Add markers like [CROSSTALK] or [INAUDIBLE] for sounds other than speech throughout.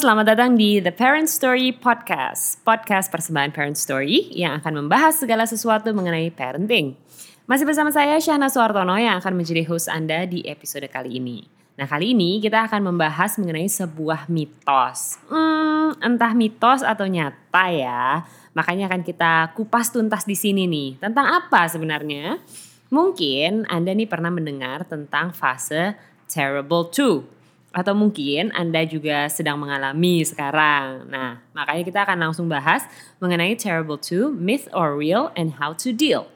selamat datang di The Parent Story Podcast. Podcast persembahan Parent Story yang akan membahas segala sesuatu mengenai parenting. Masih bersama saya Syahna Suartono yang akan menjadi host Anda di episode kali ini. Nah kali ini kita akan membahas mengenai sebuah mitos. Hmm, entah mitos atau nyata ya. Makanya akan kita kupas tuntas di sini nih. Tentang apa sebenarnya? Mungkin Anda nih pernah mendengar tentang fase terrible two atau mungkin Anda juga sedang mengalami sekarang. Nah, makanya kita akan langsung bahas mengenai Terrible 2, Myth or Real, and How to Deal.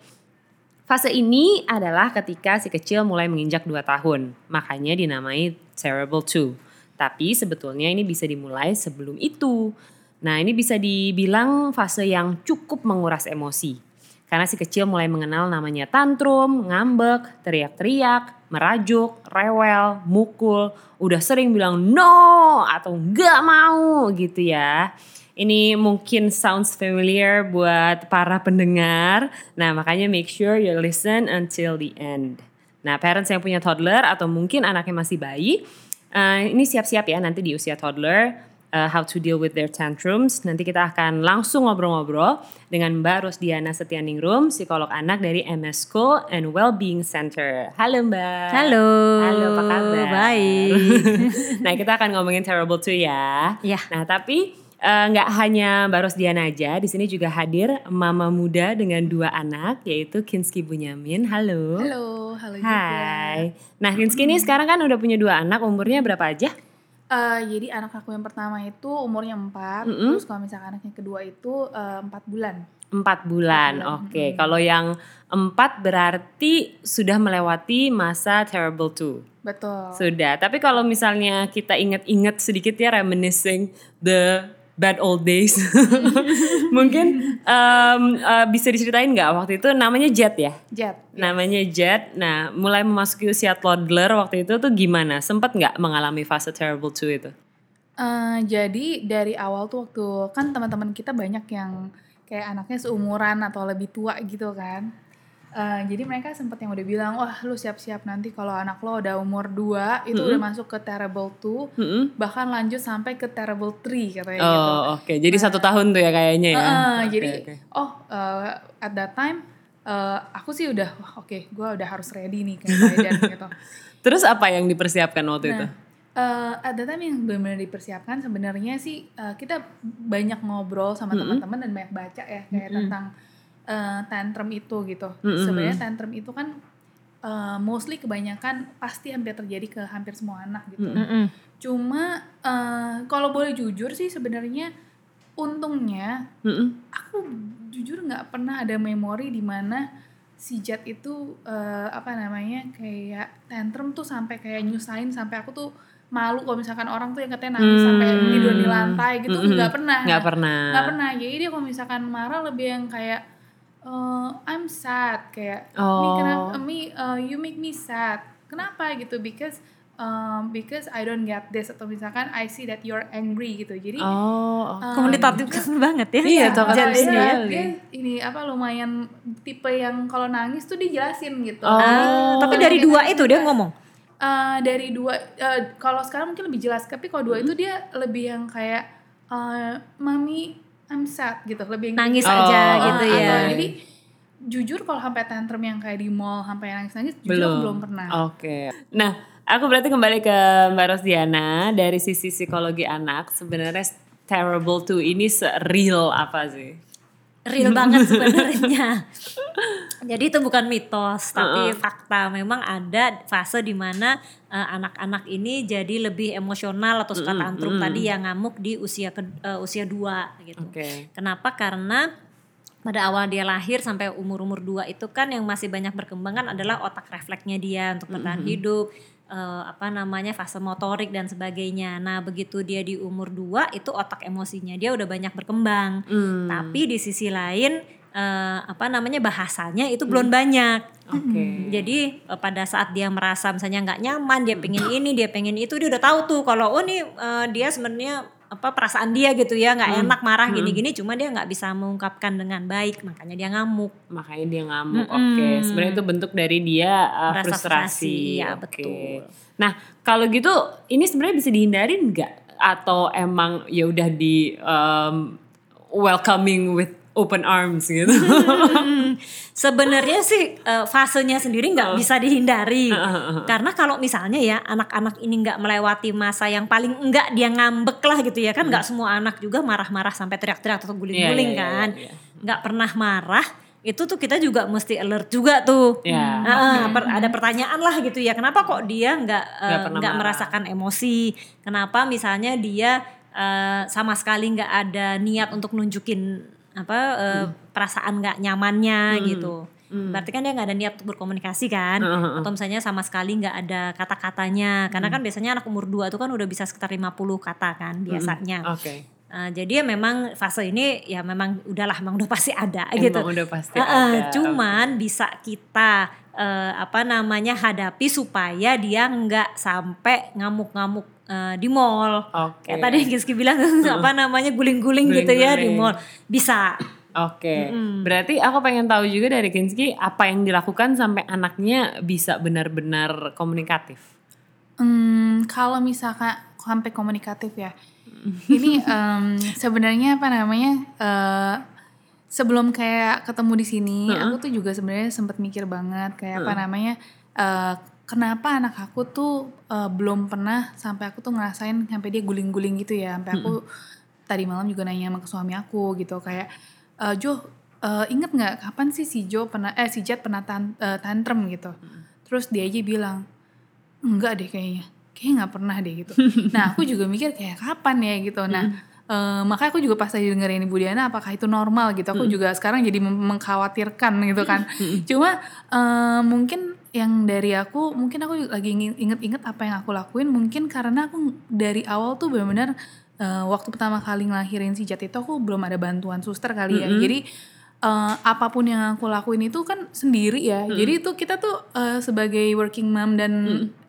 Fase ini adalah ketika si kecil mulai menginjak 2 tahun, makanya dinamai Terrible 2. Tapi sebetulnya ini bisa dimulai sebelum itu. Nah, ini bisa dibilang fase yang cukup menguras emosi. Karena si kecil mulai mengenal namanya tantrum, ngambek, teriak-teriak, merajuk, rewel, mukul, udah sering bilang no atau gak mau gitu ya. Ini mungkin sounds familiar buat para pendengar. Nah, makanya make sure you listen until the end. Nah, parents yang punya toddler atau mungkin anaknya masih bayi, uh, ini siap-siap ya nanti di usia toddler uh, how to deal with their tantrums. Nanti kita akan langsung ngobrol-ngobrol dengan Mbak Rosdiana Setianingrum, psikolog anak dari MS School and Wellbeing Center. Halo Mbak. Halo. Halo, apa kabar? Baik. [LAUGHS] nah, kita akan ngomongin terrible too ya. Ya. Nah, tapi eh, nggak uh, hanya Mbak Rosdiana aja, di sini juga hadir mama muda dengan dua anak yaitu Kinski Bunyamin. Halo. Halo, halo Hai. Nah, Kinski ini sekarang kan udah punya dua anak, umurnya berapa aja? Uh, jadi anak aku yang pertama itu umurnya 4, mm -hmm. terus kalau misalkan anak yang kedua itu uh, 4 bulan. 4 bulan, oke. Okay. Hmm. Kalau yang 4 berarti sudah melewati masa terrible two. Betul. Sudah, tapi kalau misalnya kita ingat-ingat sedikit ya reminiscing the bad old days. [LAUGHS] Mungkin um, uh, bisa diceritain nggak waktu itu namanya Jet ya? Jet. Namanya Jet. Nah, mulai memasuki usia toddler waktu itu tuh gimana? Sempat nggak mengalami fase terrible two itu? Uh, jadi dari awal tuh waktu kan teman-teman kita banyak yang kayak anaknya seumuran atau lebih tua gitu kan. Uh, jadi mereka sempat yang udah bilang, wah lu siap-siap nanti kalau anak lo udah umur 2 itu mm -hmm. udah masuk ke terrible 2, mm -hmm. bahkan lanjut sampai ke terrible 3 katanya oh, gitu. Oh oke, okay. jadi nah, satu tahun tuh ya kayaknya ya. Uh, okay, jadi okay. oh uh, at that time uh, aku sih udah, oke okay, gue udah harus ready nih kayak Biden [LAUGHS] gitu. Terus apa yang dipersiapkan waktu nah, itu? Uh, at that time yang benar-benar dipersiapkan sebenarnya sih uh, kita banyak ngobrol sama mm -hmm. teman-teman dan banyak baca ya kayak mm -hmm. tentang uh, tantrum itu gitu. Mm-hmm. Sebenarnya tantrum itu kan uh, mostly kebanyakan pasti hampir terjadi ke hampir semua anak gitu. Mm-hmm. Cuma uh, kalau boleh jujur sih sebenarnya untungnya mm-hmm. aku jujur nggak pernah ada memori di mana si Jet itu uh, apa namanya kayak tantrum tuh sampai kayak nyusahin sampai aku tuh malu kalau misalkan orang tuh yang katanya nangis hmm. sampai tidur di lantai gitu nggak mm-hmm. pernah nggak pernah nggak pernah jadi dia kalau misalkan marah lebih yang kayak uh, I'm sad kayak oh. mi kenapa mi uh, you make me sad. Kenapa gitu? Because um, because I don't get this. Atau misalkan I see that you're angry gitu. Jadi oh um, komunitatif [LAUGHS] banget ya? Iya toh ya, dia ini apa lumayan tipe yang kalau nangis tuh dijelasin gitu. Oh, oh tapi dari dua itu dia ngomong? Uh, dari dua uh, kalau sekarang mungkin lebih jelas. Tapi kalau dua hmm. itu dia lebih yang kayak uh, mami I'm sad gitu lebih nangis gitu. aja oh, gitu ya atau, jadi jujur kalau sampai tantrum yang kayak di mall sampai nangis nangis jujur belum. aku belum pernah oke okay. nah aku berarti kembali ke Mbak Rosdiana dari sisi psikologi anak sebenarnya terrible tuh ini real apa sih real [LAUGHS] banget sebenarnya. Jadi itu bukan mitos, tapi uh -uh. fakta. Memang ada fase di mana uh, anak-anak ini jadi lebih emosional atau suka tantrum mm -hmm. tadi yang ngamuk di usia ke, uh, usia dua gitu. Okay. Kenapa? Karena pada awal dia lahir sampai umur-umur dua itu kan yang masih banyak berkembangan adalah otak refleksnya dia untuk bertahan mm -hmm. hidup uh, apa namanya fase motorik dan sebagainya. Nah, begitu dia di umur 2 itu otak emosinya dia udah banyak berkembang. Hmm. Tapi di sisi lain uh, apa namanya bahasanya itu belum hmm. banyak. Okay. Jadi uh, pada saat dia merasa misalnya nggak nyaman, dia pengen ini, dia pengen itu, dia udah tahu tuh kalau oh nih uh, dia sebenarnya apa perasaan dia gitu ya nggak hmm. enak marah hmm. gini-gini cuma dia nggak bisa mengungkapkan dengan baik makanya dia ngamuk makanya dia ngamuk hmm. oke okay. sebenarnya itu bentuk dari dia uh, frustrasi, frustrasi ya okay. betul nah kalau gitu ini sebenarnya bisa dihindarin nggak atau emang ya udah di um, welcoming with open arms gitu. Sebenarnya sih uh, fasenya sendiri nggak Uh. bisa dihindari. [LAUGHS] Uh, Karena kalau misalnya ya anak-anak ini nggak melewati masa yang paling enggak dia ngambek lah gitu ya kan nggak semua anak juga marah-marah sampai teriak-teriak atau guling-guling Iya, iya, iya, kan. iya. Nggak pernah marah itu tuh kita juga mesti alert juga tuh. Ya. Nah, per- ada pertanyaan lah gitu ya. Kenapa kok dia nggak eh, Nggak marah. merasakan emosi? Kenapa misalnya dia eh, sama sekali nggak ada niat untuk nunjukin apa eh, perasaan nggak nyamannya gitu. Berarti kan dia nggak ada niat untuk berkomunikasi kan? Heeh, Atau misalnya sama sekali nggak ada kata-katanya. Karena kan biasanya anak umur 2 tuh kan udah bisa sekitar 50 kata kan biasanya. Oke. Eh, jadi ya memang fase ini ya memang udahlah memang udah pasti ada Emang gitu. udah pasti Heeh, ada. cuman bisa kita eh, apa namanya hadapi supaya dia nggak sampai ngamuk-ngamuk eh, di mall. Oke. Kayak tadi Rizky bilang [LAUGHS] apa namanya guling-guling gitu ya di mall. Bisa. Oke, berarti aku pengen tahu juga dari Kinski apa yang dilakukan sampai anaknya bisa benar-benar komunikatif. Hmm, kalau misalkan sampai komunikatif ya, ini [LAUGHS] em, sebenarnya apa namanya? eh, sebelum kayak ketemu di sini, aku tuh juga sebenarnya sempat mikir banget kayak apa namanya? eh, kenapa anak aku tuh eh, belum pernah sampai aku tuh ngerasain sampai dia guling-guling gitu ya, sampai aku tadi malam juga nanya sama ke suami aku gitu kayak eh, Jo eh, inget nggak kapan sih si Jo pernah eh si Jet pernah tan- eh, tantrum gitu, terus dia aja bilang enggak deh kayaknya kayaknya nggak pernah deh gitu. [LAUGHS] Nah aku juga mikir kayak kapan ya? Gitu. Nah eh, makanya aku juga pas lagi dengerin Ibu Diana apakah itu normal gitu? Aku juga sekarang jadi mengkhawatirkan gitu kan. Cuma eh, mungkin yang dari aku mungkin aku lagi inget-inget apa yang aku lakuin mungkin karena aku dari awal tuh benar-benar eh, waktu pertama kali ngelahirin si Jat itu aku belum ada bantuan suster kali ya. Jadi eh, apa pun yang aku lakuin itu kan sendiri ya. Jadi itu kita tuh eh, sebagai working mom dan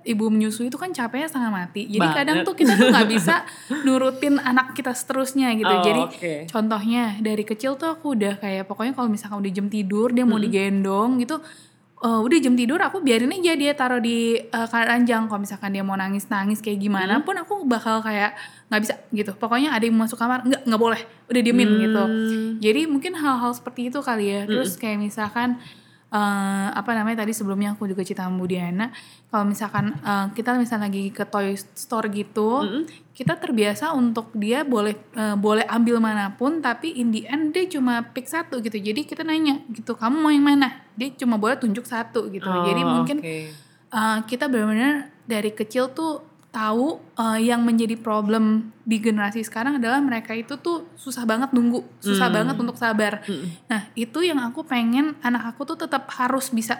ibu menyusui itu kan capeknya setengah mati. Jadi Banget. kadang tuh kita tuh nggak bisa [LAUGHS] nurutin anak kita seterusnya gitu. Oh, Jadi oke. contohnya dari kecil tuh aku udah kayak pokoknya kalau misalkan udah jam tidur dia mau digendong gitu. Eh, udah jam tidur aku biarin aja dia taruh di eh, ranjang. Kalau misalkan dia mau nangis nangis kayak gimana pun aku bakal kayak nggak bisa gitu. Pokoknya ada yang masuk kamar nggak nggak boleh. Udah diemin gitu. Jadi mungkin hal-hal seperti itu kali ya. Terus kayak misalkan eh, apa namanya tadi sebelumnya aku juga cerita sama Bu Diana kalau misalkan eh, kita misalnya lagi ke toy store gitu kita terbiasa untuk dia boleh eh, boleh ambil mana pun tapi in the end dia cuma pick satu gitu. Jadi kita nanya gitu kamu mau yang mana? Dia cuma boleh tunjuk satu gitu. Jadi Oh, mungkin oke. uh, kita benar-benar dari kecil tuh tahu uh, yang menjadi problem di generasi sekarang adalah mereka itu tuh susah banget nunggu, susah banget untuk sabar. Nah, itu yang aku pengen anak aku tuh tetap harus bisa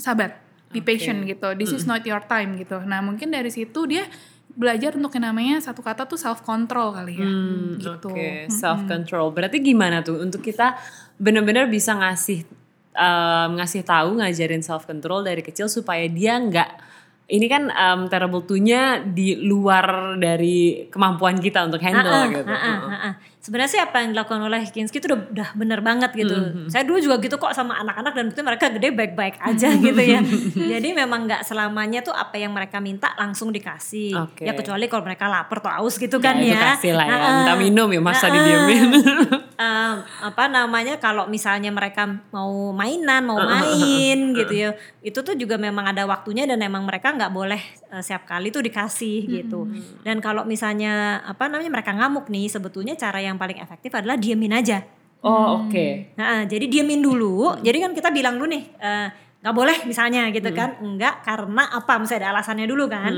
sabar, be patient gitu. This is not your time gitu. Nah, mungkin dari situ dia belajar untuk yang namanya satu kata tuh self control kali ya. Hmm, gitu. Oke, self control. Berarti gimana tuh untuk kita benar-benar bisa ngasih um, ngasih tahu ngajarin self control dari kecil supaya dia nggak ini kan um, terrible two-nya di luar dari kemampuan kita untuk handle Ah, ah, gitu. ah, ah, ah, ah. Sebenarnya sih apa yang dilakukan oleh Kinski itu udah, udah bener banget gitu. Saya dulu juga gitu kok sama anak-anak dan bukti mereka gede baik-baik aja gitu ya. Jadi memang nggak selamanya tuh apa yang mereka minta langsung dikasih. Oke. Ya kecuali kalau mereka lapar atau haus gitu kan itu ya. kasih lah ya. Minta minum ya masa Ah, ah. didiemin. [LAUGHS] Eh, apa namanya kalau misalnya mereka mau mainan mau main gitu ya itu tuh juga memang ada waktunya dan memang mereka nggak boleh eh, setiap kali tuh dikasih gitu dan kalau misalnya apa namanya mereka ngamuk nih sebetulnya cara yang paling efektif adalah diemin aja oh, oke. Nah, jadi diemin dulu. Jadi kan kita bilang dulu nih, eh, nggak boleh misalnya gitu kan? Enggak karena apa? Misalnya ada alasannya dulu kan?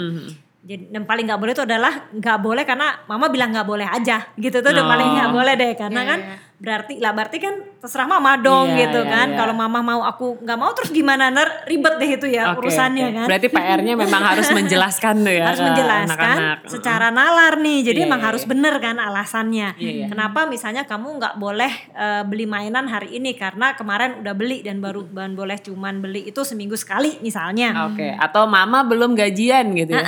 Jadi yang paling nggak boleh itu adalah nggak boleh karena mama bilang nggak boleh aja gitu tuh udah Oh. paling nggak boleh deh karena Iya, kan iya. Berarti lah berarti kan terserah mama dong Iya, gitu iya, kan iya. kalau mama mau aku nggak mau terus gimana ner ribet deh itu ya Oke, urusannya oke. kan Berarti PR-nya memang harus [LAUGHS] menjelaskan tuh ya. harus ke menjelaskan anak-anak. secara nalar nih jadi Iya, emang iya, harus iya. bener kan alasannya Iya, iya. kenapa misalnya kamu nggak boleh eh, beli mainan hari ini karena kemarin udah beli dan baru dan boleh cuman beli itu seminggu sekali misalnya Oke, atau mama belum gajian gitu ya.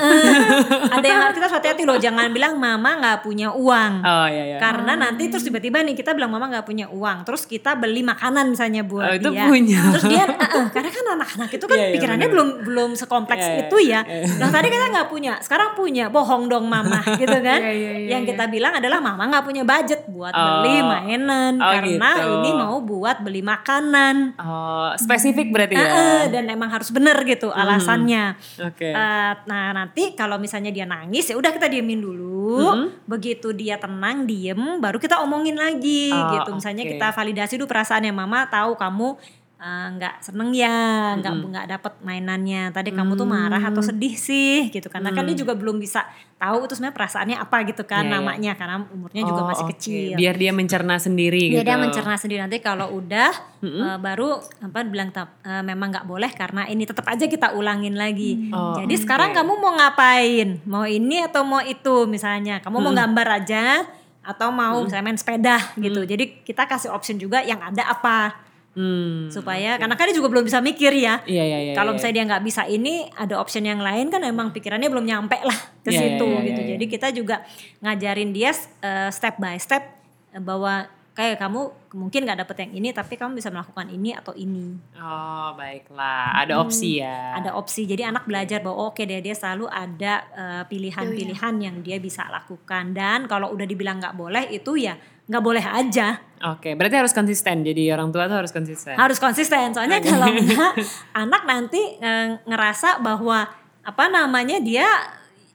[LAUGHS] ada yang harus kita hati-hati loh jangan bilang mama nggak punya uang Oh iya iya. karena nanti terus tiba-tiba nih kita bilang mama mama nggak punya uang terus kita beli makanan misalnya buat Oh, itu dia punya. terus dia "Eh, eh," karena kan anak-anak itu kan Iya, iya, pikirannya benar. belum belum sekompleks Iya, iya, itu ya iya. nah tadi kita nggak punya sekarang punya bohong dong mama [LAUGHS] gitu kan Iya, iya, iya, yang iya. kita bilang adalah mama nggak punya budget buat Oh. beli mainan Oh, karena gitu. ini mau buat beli makanan Oh, spesifik berarti ya. Dan emang harus bener gitu alasannya Oke. Eh, nah nanti kalau misalnya dia nangis ya udah kita diemin dulu. Begitu dia tenang diem, baru kita omongin lagi Oh, gitu. Misalnya oke. kita validasi dulu perasaannya mama tahu kamu eh, nggak seneng ya, nggak nggak dapet mainannya. Tadi kamu tuh marah atau Mm. sedih sih gitu. Karena kan dia juga belum bisa tahu itu sebenarnya perasaannya apa gitu kan Iya, iya. namanya karena umurnya juga Oh, masih oke. kecil. Biar dia mencerna sendiri Biar gitu. dia mencerna sendiri nanti kalau udah eh, baru apa bilang "Tap, eh, memang nggak boleh karena ini tetap aja kita ulangin lagi. Oh, Jadi sekarang kamu mau ngapain? Mau ini atau mau itu misalnya? Kamu mau gambar aja atau mau misalnya main sepeda gitu. Jadi kita kasih option juga yang ada apa Hmm. supaya karena kan dia juga belum bisa mikir ya. Iya, iya, iya. Kalau iya. misalnya dia nggak bisa ini, ada option yang lain kan emang pikirannya belum nyampe lah ke Iya, situ iya, iya, gitu. iya. Jadi kita juga ngajarin dia uh, step by step uh, bahwa kayak kamu mungkin nggak dapet yang ini, tapi kamu bisa melakukan ini atau ini. Oh, baiklah. Ada opsi ya. Ada opsi. Jadi anak belajar bahwa oke deh dia selalu ada uh, pilihan-pilihan yang dia bisa lakukan. Dan kalau udah dibilang nggak boleh itu ya nggak boleh aja. Oke, berarti harus konsisten. Jadi orang tua tuh harus konsisten. harus konsisten soalnya kalau enggak [LAUGHS] anak nanti eh, ngerasa bahwa apa namanya dia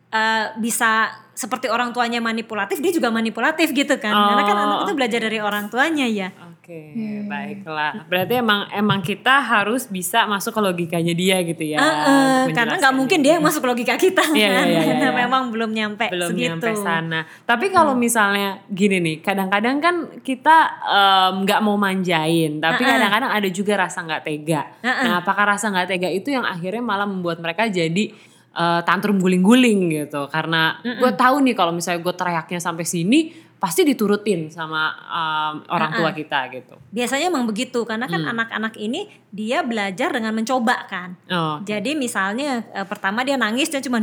eh, bisa seperti orang tuanya manipulatif dia juga manipulatif gitu kan karena kan Oh, anak itu belajar dari orang tuanya ya Oke, baiklah. Berarti emang emang kita harus bisa masuk ke logikanya dia gitu ya. Eh, untuk karena nggak mungkin dia yang masuk logika kita Iya, kan iya, iya, karena [LAUGHS] iya. memang belum nyampe belum segitu nyampe sana. Tapi kalau misalnya gini nih, kadang-kadang kan kita nggak mau manjain, tapi kadang-kadang ada juga rasa nggak tega. Uh-uh. Nah, apakah rasa nggak tega itu yang akhirnya malah membuat mereka jadi eh, tantrum guling-guling gitu? Karena gue tahu nih kalau misalnya gue teriaknya sampai sini, pasti diturutin sama em, orang tua kita gitu. biasanya emang begitu karena kan Hmm. anak-anak ini dia belajar dengan mencoba kan. Oh, Jadi misalnya eh, pertama dia nangis dan cuma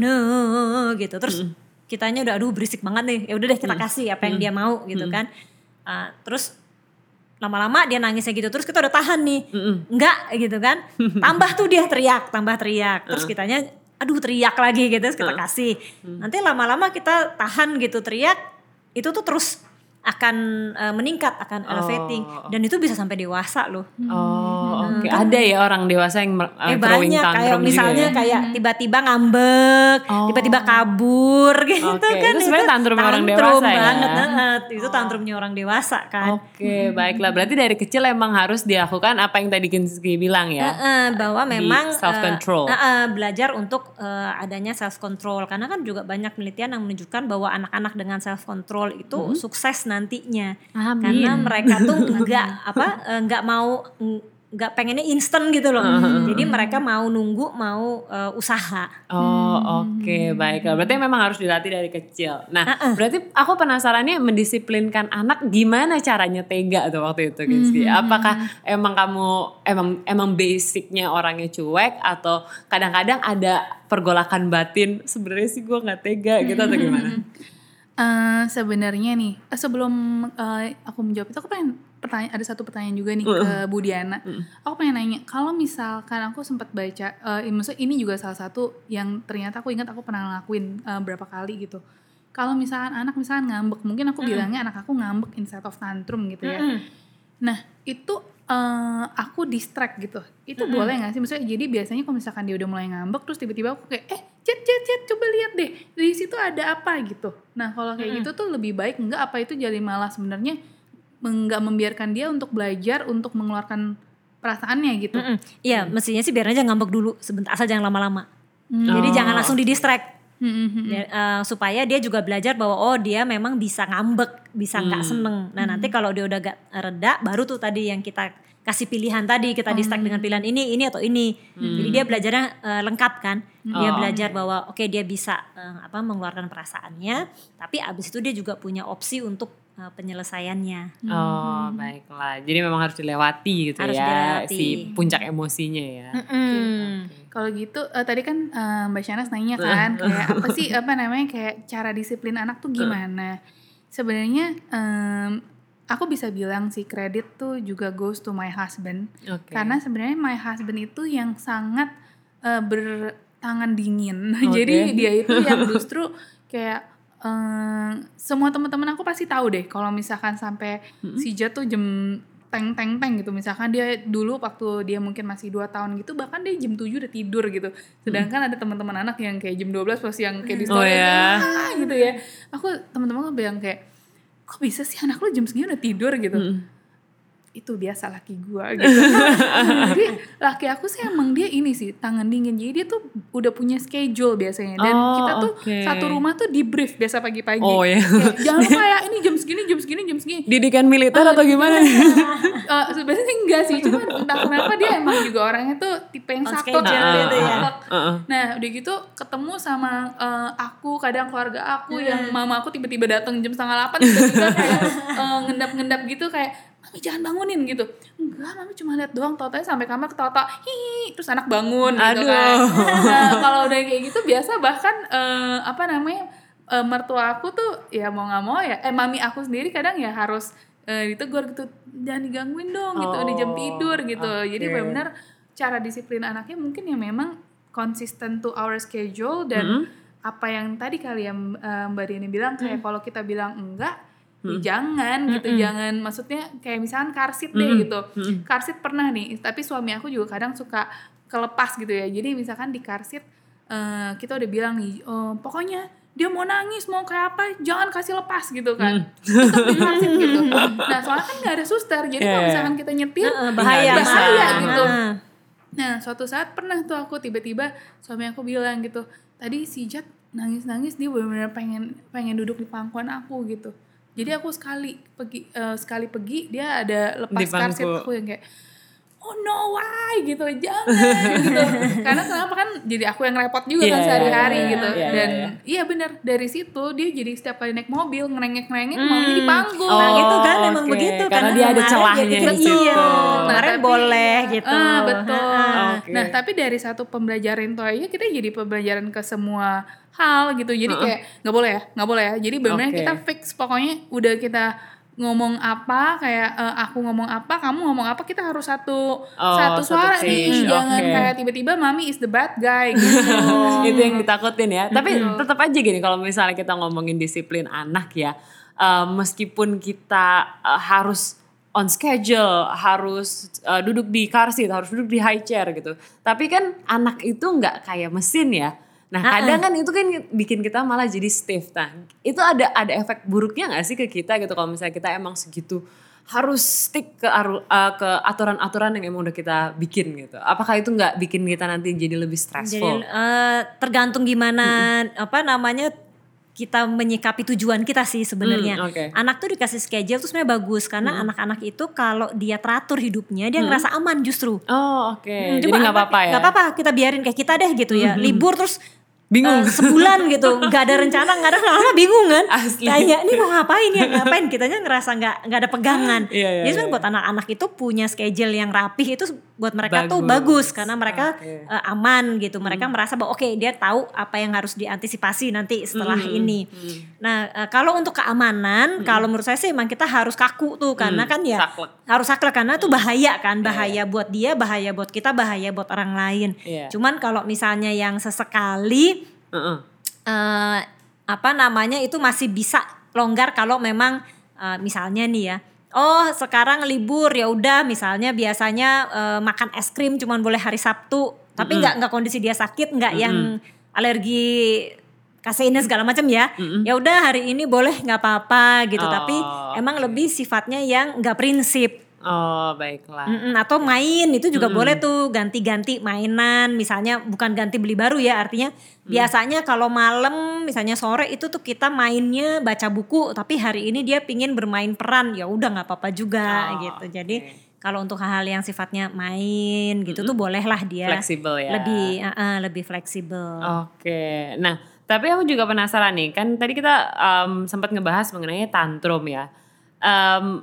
gitu. Terus kitanya udah aduh berisik banget nih. Ya udah deh kita kasih apa yang dia mau gitu kan. Ah, terus lama-lama dia nangisnya gitu terus kita udah tahan nih. Enggak gitu kan. [LAUGHS] Tambah tuh dia teriak tambah teriak. Terus kitanya aduh teriak lagi gitu terus kita kasih. Nanti lama-lama kita tahan gitu teriak itu tuh terus akan eh, meningkat akan elevating Oh. dan itu bisa sampai dewasa loh oh oke. Ada ya orang dewasa yang mer- Eh eh, banyak kayak tantrum juga misalnya ya? kayak tiba-tiba ngambek, Oh. tiba-tiba kabur gitu Oke, kan. itu sebenarnya tantrum orang dewasa tantrum ya? banget, banget. Itu tantrumnya orang dewasa kan. Oke, baiklah. Berarti dari kecil emang harus dilakukan apa yang tadi Kinski bilang ya. Heeh, bahwa Di memang self control. eh, heeh, belajar untuk eh, adanya self control karena kan juga banyak penelitian yang menunjukkan bahwa anak-anak dengan self control itu Hmm. sukses nantinya Amin. karena mereka tuh [LAUGHS] nggak apa eh, nggak mau nggak pengennya instan gitu loh jadi mereka mau nunggu mau eh, usaha Oh, oke, baiklah. Berarti memang harus dilatih dari kecil. Nah, berarti aku penasarannya mendisiplinkan anak gimana caranya tega tuh waktu itu, Kinski. Apakah emang kamu emang emang basicnya orangnya cuek atau kadang-kadang ada pergolakan batin sebenarnya sih gue nggak tega gitu atau gimana? [LAUGHS] Eh, sebenarnya nih eh, sebelum eh, aku menjawab itu aku pengen pertanyaan ada satu pertanyaan juga nih ke Bu Diana. Aku pengen nanya kalau misalkan aku sempat baca maksudnya ini juga salah satu yang ternyata aku ingat aku pernah ngelakuin eh, berapa kali gitu. Kalau misalkan anak misalkan ngambek, mungkin aku bilangnya anak aku ngambek instead of tantrum gitu ya. Nah, itu eh, aku distract gitu. Itu boleh gak sih? Maksudnya jadi biasanya kalau misalkan dia udah mulai ngambek terus tiba-tiba aku kayak eh chat chat chat coba lihat deh di situ ada apa gitu. Nah, kalau kayak gitu tuh lebih baik enggak apa itu jadi malah sebenarnya enggak membiarkan dia untuk belajar untuk mengeluarkan perasaannya gitu. Iya, mestinya sih biar aja ngambek dulu sebentar asal jangan lama-lama. Jadi Oh. jangan langsung di distract. Hmm, hmm, hmm. Ya, eh, supaya dia juga belajar bahwa oh dia memang bisa ngambek, bisa nggak seneng. Nah nanti kalau dia udah agak reda, baru tuh tadi yang kita kasih pilihan tadi kita distract dengan pilihan ini, ini atau ini. Jadi dia belajarnya eh, lengkap kan. Dia Oh. belajar bahwa oke dia bisa eh, apa mengeluarkan perasaannya, tapi abis itu dia juga punya opsi untuk eh, penyelesaiannya. Oh, baiklah. Jadi memang harus dilewati gitu Harus ya dilewati. si puncak emosinya ya. Hmm. Kalau gitu eh, tadi kan eh, Mbak Shanas nanya kan kayak [LAUGHS] apa sih apa namanya kayak cara disiplin anak tuh gimana? Sebenarnya em, aku bisa bilang sih kredit tuh juga goes to my husband. Oke. karena sebenarnya my husband itu yang sangat eh, bertangan dingin. [LAUGHS] Oke. jadi dia itu yang justru kayak eh, semua teman-teman aku pasti tahu deh kalau misalkan sampai si Jat tuh jam teng teng teng gitu. Misalkan dia dulu waktu dia mungkin masih dua tahun gitu bahkan dia jam 7 udah tidur gitu. Sedangkan ada teman-teman anak yang kayak jam 12 pas yang kayak di Oh, story ya. "Ah," gitu ya. Aku teman-teman aku bilang kayak kok bisa sih anak lu jam segini udah tidur gitu? Itu biasa laki gua gitu. [LAUGHS] Jadi laki aku sih emang dia ini sih tangan dingin. Jadi dia tuh udah punya schedule biasanya. Dan Oh, kita tuh oke. satu rumah tuh di brief biasa pagi-pagi. Oh, ya. Kayak, jangan lupa ya ini jam segini jam segini jam segini Didikan militer atau gimana? [LAUGHS] Eh, sebenarnya enggak sih cuma [LAUGHS] entah kenapa dia emang juga orangnya tuh tipe yang sakit schedule ya gitu ya. Heeh. nah udah gitu ketemu sama eh, aku kadang keluarga aku yang mama aku tiba-tiba datang jam setengah delapan tiba-tiba kayak [LAUGHS] eh, ngendap-ngendap gitu kayak mami jangan bangunin gitu enggak mami cuma lihat doang tau sampai kamar ketawa-tawa hihi terus anak bangun gitu Aduh. kan nah, kalau udah kayak gitu biasa bahkan eh, apa namanya eh, mertua aku tuh ya mau nggak mau ya eh mami aku sendiri kadang ya harus eh, ditegur gitu jangan digangguin dong gitu di jam Oh, tidur gitu jadi oke. benar-benar cara disiplin anaknya mungkin ya memang konsisten to our schedule dan Mm-hmm. apa yang tadi kali yang eh, Mbak Dini bilang Mm. kayak kalau kita bilang enggak ya jangan gitu jangan maksudnya kayak misalkan karsit deh gitu karsit pernah nih tapi suami aku juga kadang suka kelepas gitu ya jadi misalkan di karsit eh, kita udah bilang nih oh, pokoknya dia mau nangis mau kayak apa jangan kasih lepas gitu kan. [LAUGHS] Tetap di karsit gitu. Nah soalnya kan nggak ada suster jadi kalau Yeah. misalkan kita nyetir Heeh, bahaya, bahaya gitu. Heeh. Nah, suatu saat pernah tuh aku tiba-tiba suami aku bilang gitu, tadi si Jat nangis-nangis dia benar-benar pengen pengen duduk di pangkuan aku gitu. Jadi aku sekali pergi eh, sekali pergi dia ada lepas karset aku yang kayak oh no why gitu jangan [LAUGHS] gitu karena kenapa kan jadi aku yang repot juga Iya, kan iya, sehari-hari iya, gitu iya, dan iya. iya benar dari situ dia jadi setiap kali naik mobil ngerengek-ngerengek maunya di panggung Nah, Oh, itu kan emang oke. begitu Karena kan dia ada celahnya di gitu, situ. Iya, Nah, kemarin tapi- boleh gitu. Ah, betul. Oke. Nah, tapi dari satu pembelajaran itu aja kita jadi pembelajaran ke semua hal gitu. Jadi kayak nggak boleh ya, nggak boleh ya. Jadi benar-benar Oke. kita fix pokoknya udah kita ngomong apa kayak eh, aku ngomong apa kamu ngomong apa kita harus satu Oh, satu suara nih jangan oke. kayak tiba-tiba mami is the bad guy [LAUGHS] gitu itu yang ditakutin ya. Tapi tetap aja gini kalau misalnya kita ngomongin disiplin anak ya, eh, meskipun kita eh, harus on schedule, harus eh, duduk di car seat, harus duduk di high chair gitu. Tapi kan anak itu nggak kayak mesin ya. Nah kadang kan itu kan bikin kita malah jadi stiff. Nah itu ada ada efek buruknya nggak sih ke kita gitu kalau misalnya kita emang segitu harus stick ke aru- eh, ke aturan-aturan yang emang udah kita bikin gitu. Apakah itu nggak bikin kita nanti jadi lebih Jadi stressful? eh, tergantung gimana apa namanya kita menyikapi tujuan kita sih sebenarnya. Hmm, oke. Anak tuh dikasih schedule tuh sebenarnya bagus karena anak-anak itu kalau dia teratur hidupnya dia ngerasa aman justru. Oh oke, Hmm, jadi nggak apa-apa ya? nggak apa-apa kita biarin kayak kita deh gitu ya. Libur terus Bingung. eh, sebulan gitu nggak ada rencana nggak ada lama bingung kan Asli. kayak ini mau ngapain ya ngapain kitanya ngerasa nggak nggak ada pegangan Iya, iya, jadi sebenarnya iya. buat anak-anak itu punya schedule yang rapih itu buat mereka tuh Bagus. bagus karena mereka Oke. eh, aman gitu mereka merasa bahwa oke dia tahu apa yang harus diantisipasi nanti setelah ini nah eh, kalau untuk keamanan kalau menurut saya sih emang kita harus kaku tuh karena kan ya saklek. harus saklek karena tuh bahaya kan bahaya buat dia bahaya buat kita bahaya buat orang lain Iya. cuman kalau misalnya yang sesekali Heeh. eh apa namanya itu masih bisa longgar kalau memang eh, misalnya nih ya oh sekarang libur ya udah. Misalnya biasanya eh, makan es krim cuman boleh hari Sabtu. Tapi nggak nggak kondisi dia sakit nggak yang alergi kasein segala macam ya. Ya udah hari ini boleh nggak apa-apa gitu. Tapi Oh, emang lebih sifatnya yang nggak prinsip Oh baiklah. Mm-mm, atau main itu juga boleh tuh ganti-ganti mainan misalnya bukan ganti beli baru ya artinya Mm. biasanya kalau malam misalnya sore itu tuh kita mainnya baca buku tapi hari ini dia pingin bermain peran ya udah nggak apa-apa juga Oh, gitu jadi kalau untuk hal-hal yang sifatnya main gitu tuh bolehlah dia Fleksibel ya. lebih uh, uh, lebih fleksibel Oke, nah tapi aku juga penasaran nih, kan tadi kita em, sempat ngebahas mengenai tantrum ya. A-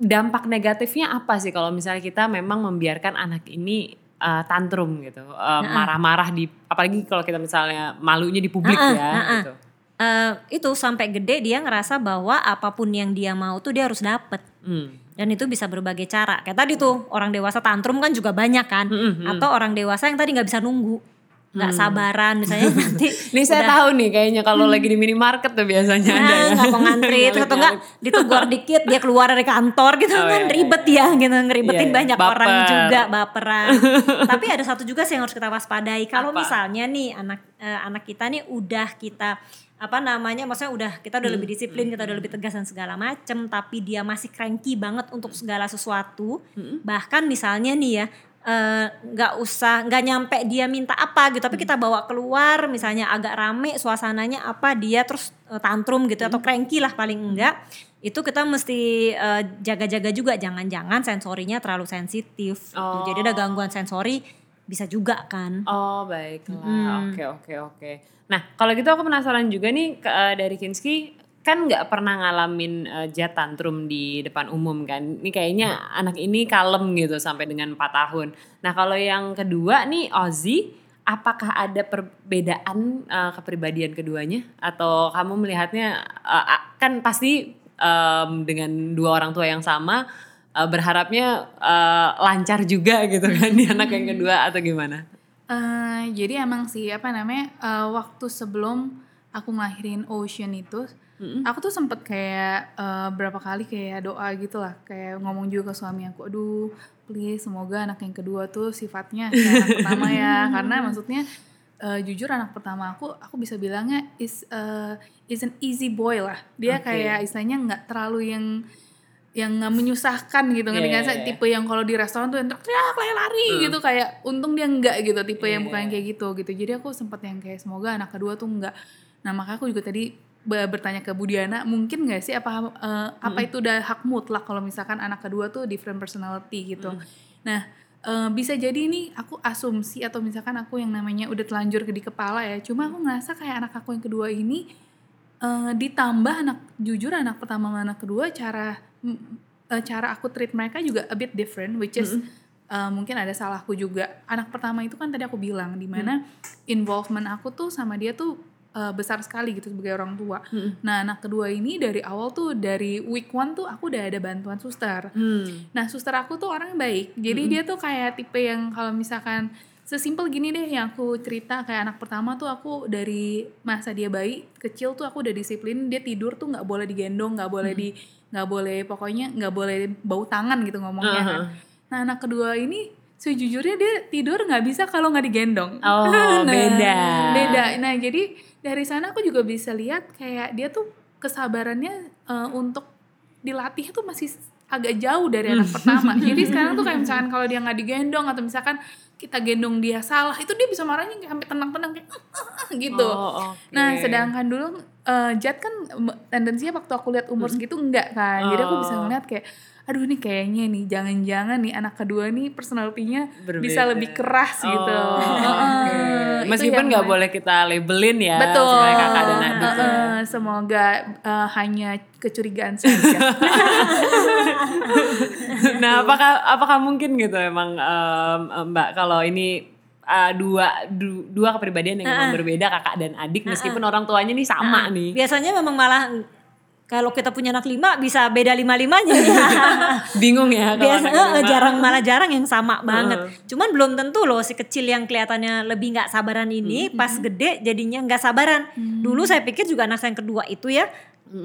dampak negatifnya apa sih kalau misalnya kita memang membiarkan anak ini eh, tantrum gitu, eh, marah-marah di, apalagi kalau kita misalnya malunya di publik Heeh, ya, heeh. gitu. eh, itu sampai gede dia ngerasa bahwa apa pun yang dia mau tuh dia harus dapet. Hmm. Dan itu bisa berbagai cara. Kayak tadi tuh orang dewasa tantrum kan juga banyak kan. Mm-mm, mm. Atau orang dewasa yang tadi nggak bisa nunggu, nggak sabaran misalnya [LAUGHS] nanti. Nih saya tahu nih kayaknya kalau lagi di minimarket tuh biasanya ada Nah, ya. nggak mau ngantri terus atau enggak ditegur dikit dia keluar dari kantor gitu Oh, kan iya, ribet ya gitu ngeribetin Iya, banyak baper. orang juga baperan. [LAUGHS] Tapi ada satu juga sih yang harus kita waspadai. Kalau misalnya nih anak eh, anak kita nih udah kita apa namanya maksudnya udah kita udah lebih disiplin kita udah lebih tegas dan segala macem tapi dia masih cranky banget untuk segala sesuatu bahkan misalnya nih ya eh, nggak usah nggak nyampe dia minta apa gitu. Tapi kita bawa keluar misalnya agak rame suasananya apa dia terus eh, tantrum gitu atau cranky lah paling enggak. Itu kita mesti eh, jaga-jaga juga. Jangan-jangan sensorinya terlalu sensitif gitu. Oh. jadi ada gangguan sensori bisa juga kan. Oh baiklah, oke oke oke. Nah kalau gitu aku penasaran juga nih ke- eh, dari Kinski kan nggak pernah ngalamin eh, jet tantrum di depan umum kan? Ini kayaknya anak ini kalem gitu sampai dengan 4 tahun. Nah kalau yang kedua nih Ozzy, apakah ada perbedaan eh, kepribadian keduanya? Atau kamu melihatnya ah, kan pasti em, dengan dua orang tua yang sama eh, berharapnya eh, lancar juga gitu kan di anak yang kedua atau gimana? Eh, jadi emang sih apa namanya eh, waktu sebelum aku ngelahirin Ocean itu, aku tuh sempet kayak eh, berapa kali kayak doa gitu lah, kayak ngomong juga ke suami aku, aduh please semoga anak yang kedua tuh sifatnya kayak anak [LAUGHS] pertama ya, karena maksudnya eh, jujur anak pertama aku, aku bisa bilangnya is eh, is an easy boy lah, dia Oke. kayak istilahnya nggak terlalu yang yang nggak menyusahkan gitu nggak sih? iya, tipe yang kalau di restoran tuh yang teriak lari-lari gitu. Kayak untung dia enggak gitu tipe yang Iya, bukan yang kayak gitu gitu. Jadi aku sempat yang kayak semoga anak kedua tuh enggak nah maka aku juga tadi bertanya ke Budiana mungkin nggak sih apa eh, apa itu udah hak mutlak kalau misalkan anak kedua tuh different personality gitu? Nah eh, bisa jadi ini aku asumsi atau misalkan aku yang namanya udah telanjur di kepala ya cuma aku ngerasa kayak anak aku yang kedua ini eh, ditambah anak jujur anak pertama sama anak kedua cara eh, cara aku treat mereka juga a bit different which is eh, mungkin ada salahku juga. Anak pertama itu kan tadi aku bilang di mana involvement aku tuh sama dia tuh eh, besar sekali gitu sebagai orang tua nah anak kedua ini dari awal tuh dari week one tuh aku udah ada bantuan suster Hmm. Nah, suster aku tuh orang baik. Jadi dia tuh kayak tipe yang kalau misalkan sesimpel gini deh yang aku cerita kayak anak pertama tuh aku dari masa dia bayi kecil tuh aku udah disiplin dia tidur tuh nggak boleh digendong, nggak boleh di nggak boleh pokoknya nggak boleh bau tangan gitu ngomongnya kan. Uh-huh. Nah, anak kedua ini sejujurnya dia tidur nggak bisa kalau nggak digendong. Oh, [LAUGHS] beda. Beda. Nah, jadi dari sana aku juga bisa lihat kayak dia tuh kesabarannya eh, untuk dilatih tuh masih agak jauh dari anak pertama. [LAUGHS] Jadi sekarang tuh kayak misalkan kalau dia nggak digendong atau misalkan kita gendong dia salah, itu dia bisa marahnya kayak sampai tenang-tenang kayak "Ah, ah, ah," gitu. Oh, oke. Nah, sedangkan dulu eh, Jad kan tendensinya waktu aku lihat umur segitu enggak kan. Jadi aku bisa Oh. ngeliat kayak aduh nih kayaknya nih jangan-jangan nih anak kedua nih personalitinya bisa lebih keras Oh, gitu. oke. Heeh, itu Meskipun nggak boleh kita labelin ya Betul. kakak dan adik. ya. Heeh, semoga eh, hanya kecurigaan saja. [LAUGHS] nah, apakah apakah mungkin gitu emang em, em, Mbak kalau ini eh, dua du- dua kepribadian yang memang berbeda kakak dan adik meskipun orang tuanya nih sama nih. biasanya memang malah kalau kita punya anak lima bisa beda lima limanya ya. [LAUGHS] Bingung ya kalau biasa anak eh, lima. jarang malah jarang yang sama banget. Cuman belum tentu loh si kecil yang kelihatannya lebih nggak sabaran ini pas gede jadinya nggak sabaran. Dulu saya pikir juga anak saya yang kedua itu ya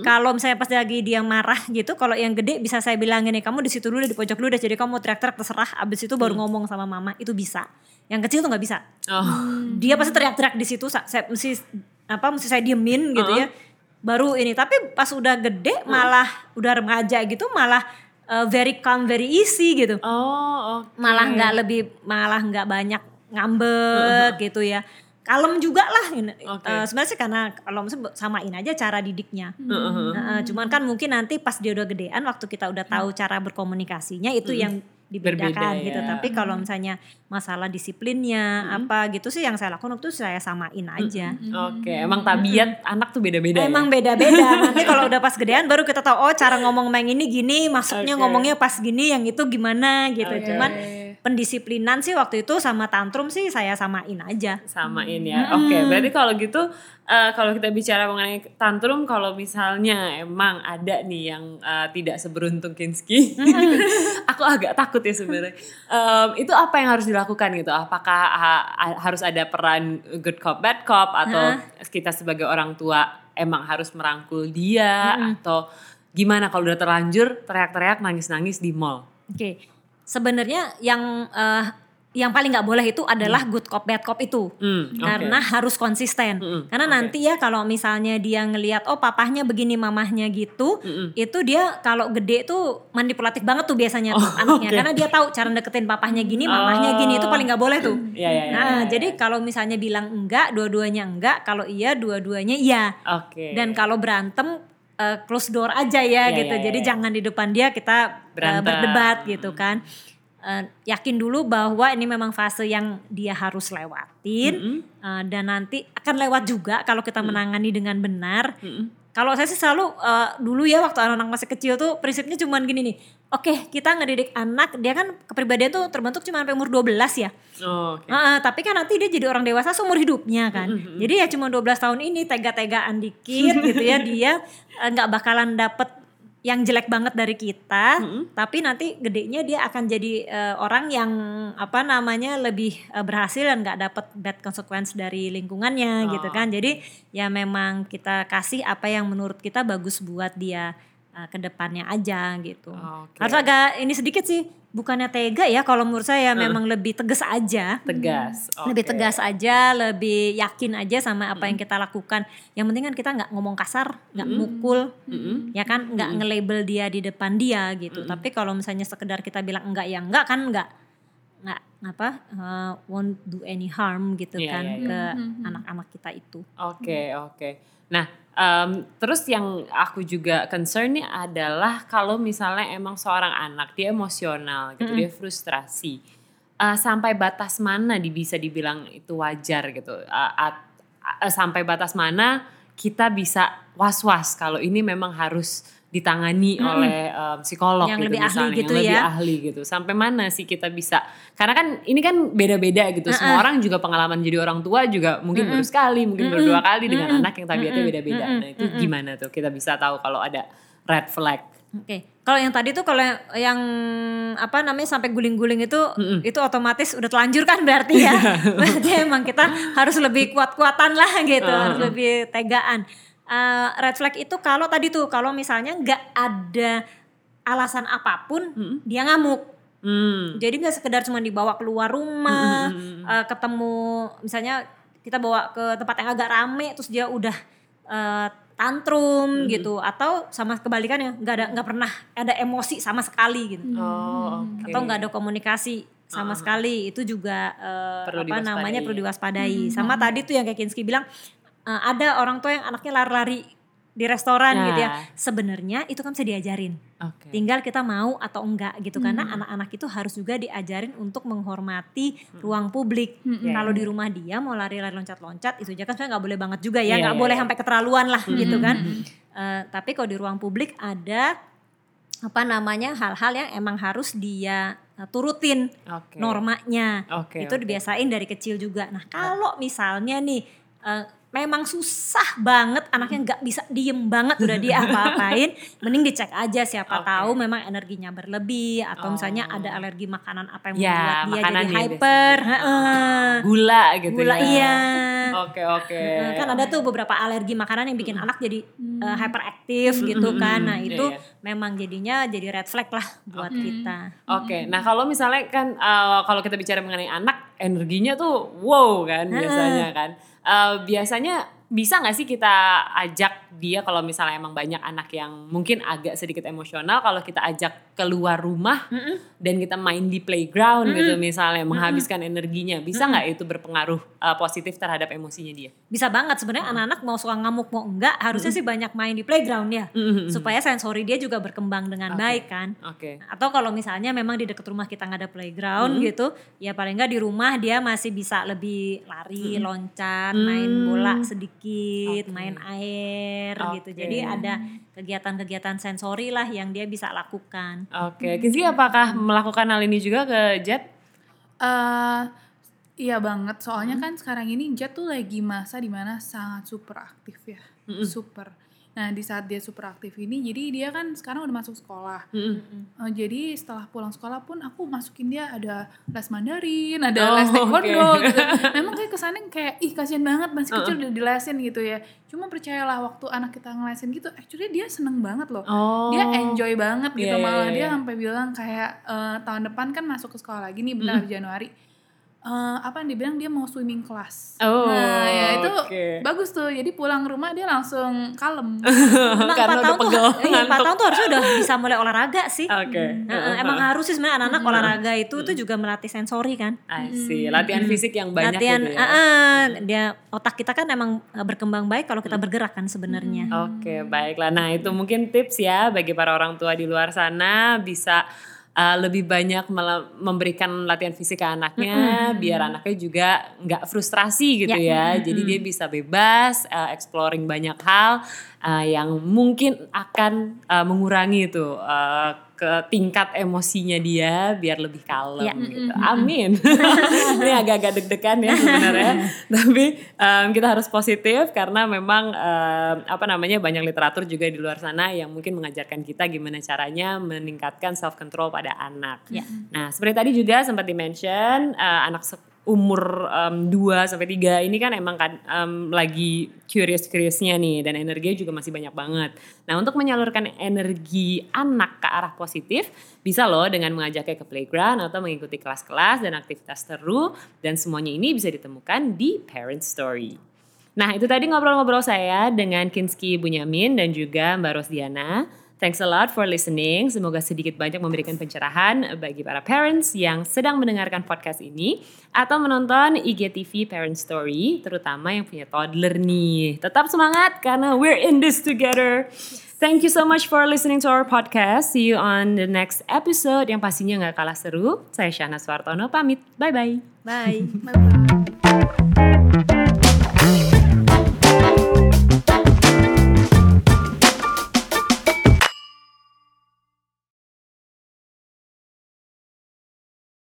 kalau misalnya pas lagi dia marah gitu kalau yang gede bisa saya bilangin nih kamu di situ dulu di pojok dulu deh. Jadi kamu mau teriak-teriak terserah. Abis itu baru ngomong sama mama itu bisa. Yang kecil tuh nggak bisa. Oh. dia pasti teriak-teriak di situ sa- saya mesti apa mesti saya diemin gitu ya. Baru ini tapi pas udah gede malah udah remaja gitu malah uh, very calm very easy gitu. Oh, oke. malah nggak lebih malah nggak banyak ngambek gitu ya kalem juga lah ini. Oke. Eh, sebenarnya sih karena kalau misalnya samain aja cara didiknya Nah, eh, cuman kan mungkin nanti pas dia udah gedean waktu kita udah tahu cara berkomunikasinya itu yang dibedakan Berbeda, gitu ya. tapi kalau misalnya masalah disiplinnya apa gitu sih yang saya lakukan waktu itu saya samain aja Oke, emang tabiat anak tuh beda-beda. ya? Emang beda-beda. [LAUGHS] Nanti kalau udah pas gedean baru kita tahu oh cara ngomong main ini gini, maksudnya Oke. ngomongnya pas gini, yang itu gimana gitu. Oke. Cuman pendisiplinan sih waktu itu sama tantrum sih saya samain aja. Samain ya. Oke, berarti kalau gitu eh, kalau kita bicara mengenai tantrum kalau misalnya emang ada nih yang eh, tidak seberuntung Kinski. [LAUGHS] aku agak takut ya sebenarnya. Em, itu apa yang harus dilakukan gitu? Apakah ha- ha- harus ada peran good cop bad cop atau kita sebagai orang tua emang harus merangkul dia atau gimana kalau udah terlanjur teriak-teriak nangis-nangis di mall? Oke, sebenarnya yang eh, yang paling nggak boleh itu adalah good cop bad cop itu. Hmm, oke. Karena harus konsisten. Mm-mm, Karena oke. nanti ya kalau misalnya dia ngelihat oh papahnya begini mamahnya gitu, Mm-mm. itu dia kalau gede tuh manipulatif banget tuh biasanya tuh Oh, [LAUGHS] anaknya. oke. Karena dia tahu cara deketin papahnya gini, mamahnya gini itu paling nggak boleh tuh. Iya, iya, iya, Nah, iya, jadi kalau misalnya bilang enggak, dua-duanya enggak, kalau iya dua-duanya iya. Oke. Dan kalau berantem eh, close door aja ya Iya, gitu. iya, Jadi iya. jangan di depan dia kita Berantem. berdebat gitu kan. Eh, yakin dulu bahwa ini memang fase yang dia harus lewatin Mm-mm. eh, dan nanti akan lewat juga kalau kita menangani dengan benar. Mm-mm. Kalau saya sih selalu eh, dulu ya waktu anak-anak masih kecil tuh prinsipnya cuman gini nih. Oke, kita ngedidik anak, dia kan kepribadian tuh terbentuk cuma sampai umur 12 ya. Oh, oke. Heeh, tapi kan nanti dia jadi orang dewasa seumur hidupnya kan. Jadi ya cuma 12 tahun ini tega-tegaan dikit gitu ya [LAUGHS] dia eh, nggak bakalan dapet yang jelek banget dari kita, tapi nanti gedenya dia akan jadi eh, orang yang apa namanya lebih eh, berhasil dan nggak dapet bad consequence dari lingkungannya gitu kan. Jadi ya memang kita kasih apa yang menurut kita bagus buat dia eh, ke depannya aja gitu. Oke. Harus agak ini sedikit sih, bukannya tega ya kalau menurut saya memang lebih tegas aja. Tegas. Lebih oke. tegas aja, lebih yakin aja sama apa yang kita lakukan. Yang penting kan kita nggak ngomong kasar, nggak mukul, ya kan, nggak nge-label dia di depan dia gitu. Tapi kalau misalnya sekedar kita bilang enggak ya enggak kan enggak nggak apa uh, won't do any harm gitu Iya, kan iya, ke anak-anak kita itu. Oke, oke. Nah, em, terus yang aku juga concern nih adalah kalau misalnya emang seorang anak dia emosional gitu, dia frustrasi. Eh, sampai batas mana di bisa dibilang itu wajar gitu? Eh, at- eh, sampai batas mana kita bisa was-was kalau ini memang harus ditangani oleh em, psikolog Yang gitu lebih ahli misalnya, gitu yang lebih ya. ahli gitu. Sampai mana sih kita bisa? Karena kan ini kan beda-beda gitu. Semua orang juga pengalaman jadi orang tua juga mungkin baru sekali, mungkin baru dua kali dengan anak yang tabiatnya beda-beda. Nah itu gimana tuh kita bisa tahu kalau ada red flag? Oke, kalau yang tadi tuh kalau yang, yang apa namanya sampai guling-guling itu itu otomatis udah telanjur kan berarti ya. [LAUGHS] berarti emang kita harus lebih kuat-kuatan lah gitu, harus lebih tegaan. Eh, red flag itu kalau tadi tuh kalau misalnya nggak ada alasan apa pun dia ngamuk. Hmm. Jadi nggak sekedar cuma dibawa keluar rumah, eh, ketemu misalnya kita bawa ke tempat yang agak rame terus dia udah eh, tantrum gitu atau sama kebalikannya nggak ada nggak pernah ada emosi sama sekali gitu. Oh, oke. atau nggak ada komunikasi sama sekali itu juga Perlu apa namanya perlu diwaspadai. Sama tadi tuh yang kayak Kinski bilang eh, ada orang tua yang anaknya lari-lari di restoran Nah. gitu ya. Sebenarnya itu kan bisa diajarin. Oke. tinggal kita mau atau enggak gitu. Karena anak-anak itu harus juga diajarin untuk menghormati ruang publik. Kalau di rumah dia mau lari-lari loncat-loncat itu aja kan saya nggak boleh banget juga ya. Iya, nggak iya, boleh iya. sampai keterlaluan lah gitu kan. Eh, tapi kalau di ruang publik ada apa namanya hal-hal yang emang harus dia eh, turutin Oke. normanya. Oke, itu oke. dibiasain dari kecil juga. Nah. kalau misalnya nih eh, memang susah banget anaknya nggak bisa diem banget udah [LAUGHS] dia apa-apain mending dicek aja siapa Oke. tahu memang energinya berlebih atau misalnya Oh. ada alergi makanan apa yang Ya, membuat dia jadi ya hyper Heeh. Gula gitu gula ya. iya Oke, oke. Nah, kan ada tuh beberapa alergi makanan yang bikin anak jadi uh, hyperaktif gitu kan. Nah, Iya, itu iya. memang jadinya jadi red flag lah buat kita. Oke, nah kalau misalnya kan eh, kalau kita bicara mengenai anak, energinya tuh wow kan biasanya kan. Eh, biasanya bisa nggak sih kita ajak dia kalau misalnya emang banyak anak yang mungkin agak sedikit emosional, kalau kita ajak keluar rumah dan kita main di playground gitu misalnya menghabiskan energinya, bisa nggak itu berpengaruh eh, positif terhadap emosinya dia? Bisa banget sebenarnya anak-anak mau suka ngamuk mau enggak harusnya sih banyak main di playground ya. Supaya sensori dia juga berkembang dengan baik kan. Oke. Atau kalau misalnya memang di dekat rumah kita nggak ada playground gitu, ya paling nggak di rumah dia masih bisa lebih lari, loncat, main bola sedikit, main air gitu. Oke. Jadi ada kegiatan-kegiatan sensori lah yang dia bisa lakukan. Oke, Kizzy apakah melakukan hal ini juga ke Jet? Eh, iya banget. Soalnya kan sekarang ini Jet tuh lagi masa di mana sangat super aktif ya, super. Nah di saat dia super aktif ini, jadi dia kan sekarang udah masuk sekolah. Mm-mm. Eh, jadi setelah pulang sekolah pun aku masukin dia ada les Mandarin, ada Oh, les taekwondo oke. gitu. Memang kayak kesannya kayak ih kasihan banget masih kecil udah dilesin gitu ya. Cuma percayalah waktu anak kita ngelesin gitu, actually dia seneng banget loh. Oh. Dia enjoy banget gitu Iya, iya, malah iya, dia iya. sampai bilang kayak eh, tahun depan kan masuk ke sekolah lagi nih bentar Januari. Eh, apa yang dibilang dia mau swimming class. Oh, nah, ya itu bagus tuh. Jadi pulang rumah dia langsung kalem. [LAUGHS] Emang Karena udah empat tahun tuh, pegel, iya, empat ngantuk. tahun tuh harusnya udah bisa mulai olahraga sih. Oke. Nah, emang harus sih sebenarnya anak-anak olahraga itu tuh juga melatih sensori kan. I see. Latihan fisik yang banyak Latihan, gitu ya. ah, ah, dia otak kita kan emang eh, berkembang baik kalau kita bergerak kan sebenarnya. Oke, baiklah. Nah, itu mungkin tips ya bagi para orang tua di luar sana bisa uh, lebih banyak memberikan latihan fisik ke anaknya biar anaknya juga nggak frustrasi gitu ya. Jadi dia bisa bebas uh, exploring banyak hal uh, yang mungkin akan uh, mengurangi itu uh, ke tingkat emosinya dia biar lebih kalem Ya. gitu. Amin. [LAUGHS] Ini agak-agak deg-degan ya sebenarnya. [LAUGHS] Tapi um, kita harus positif karena memang um, apa namanya banyak literatur juga di luar sana yang mungkin mengajarkan kita gimana caranya meningkatkan self control pada anak. Ya. Nah, seperti tadi juga sempat di-mention uh, anak umur um, 2 sampai 3 ini kan emang kan um, lagi curious-curiousnya nih dan energinya juga masih banyak banget. Nah, untuk menyalurkan energi anak ke arah positif bisa loh dengan mengajaknya ke playground atau mengikuti kelas-kelas dan aktivitas seru dan semuanya ini bisa ditemukan di Parent Story. Nah, itu tadi ngobrol-ngobrol saya dengan Kinski Bunyamin dan juga Mbak Rosdiana. Thanks a lot for listening. Semoga sedikit banyak memberikan pencerahan bagi para parents yang sedang mendengarkan podcast ini atau menonton IGTV Parent Story, terutama yang punya toddler nih. Tetap semangat karena we're in this together. Thank you so much for listening to our podcast. See you on the next episode yang pastinya nggak kalah seru. Saya Shana Suartono pamit. Bye-bye. Bye. Bye-bye.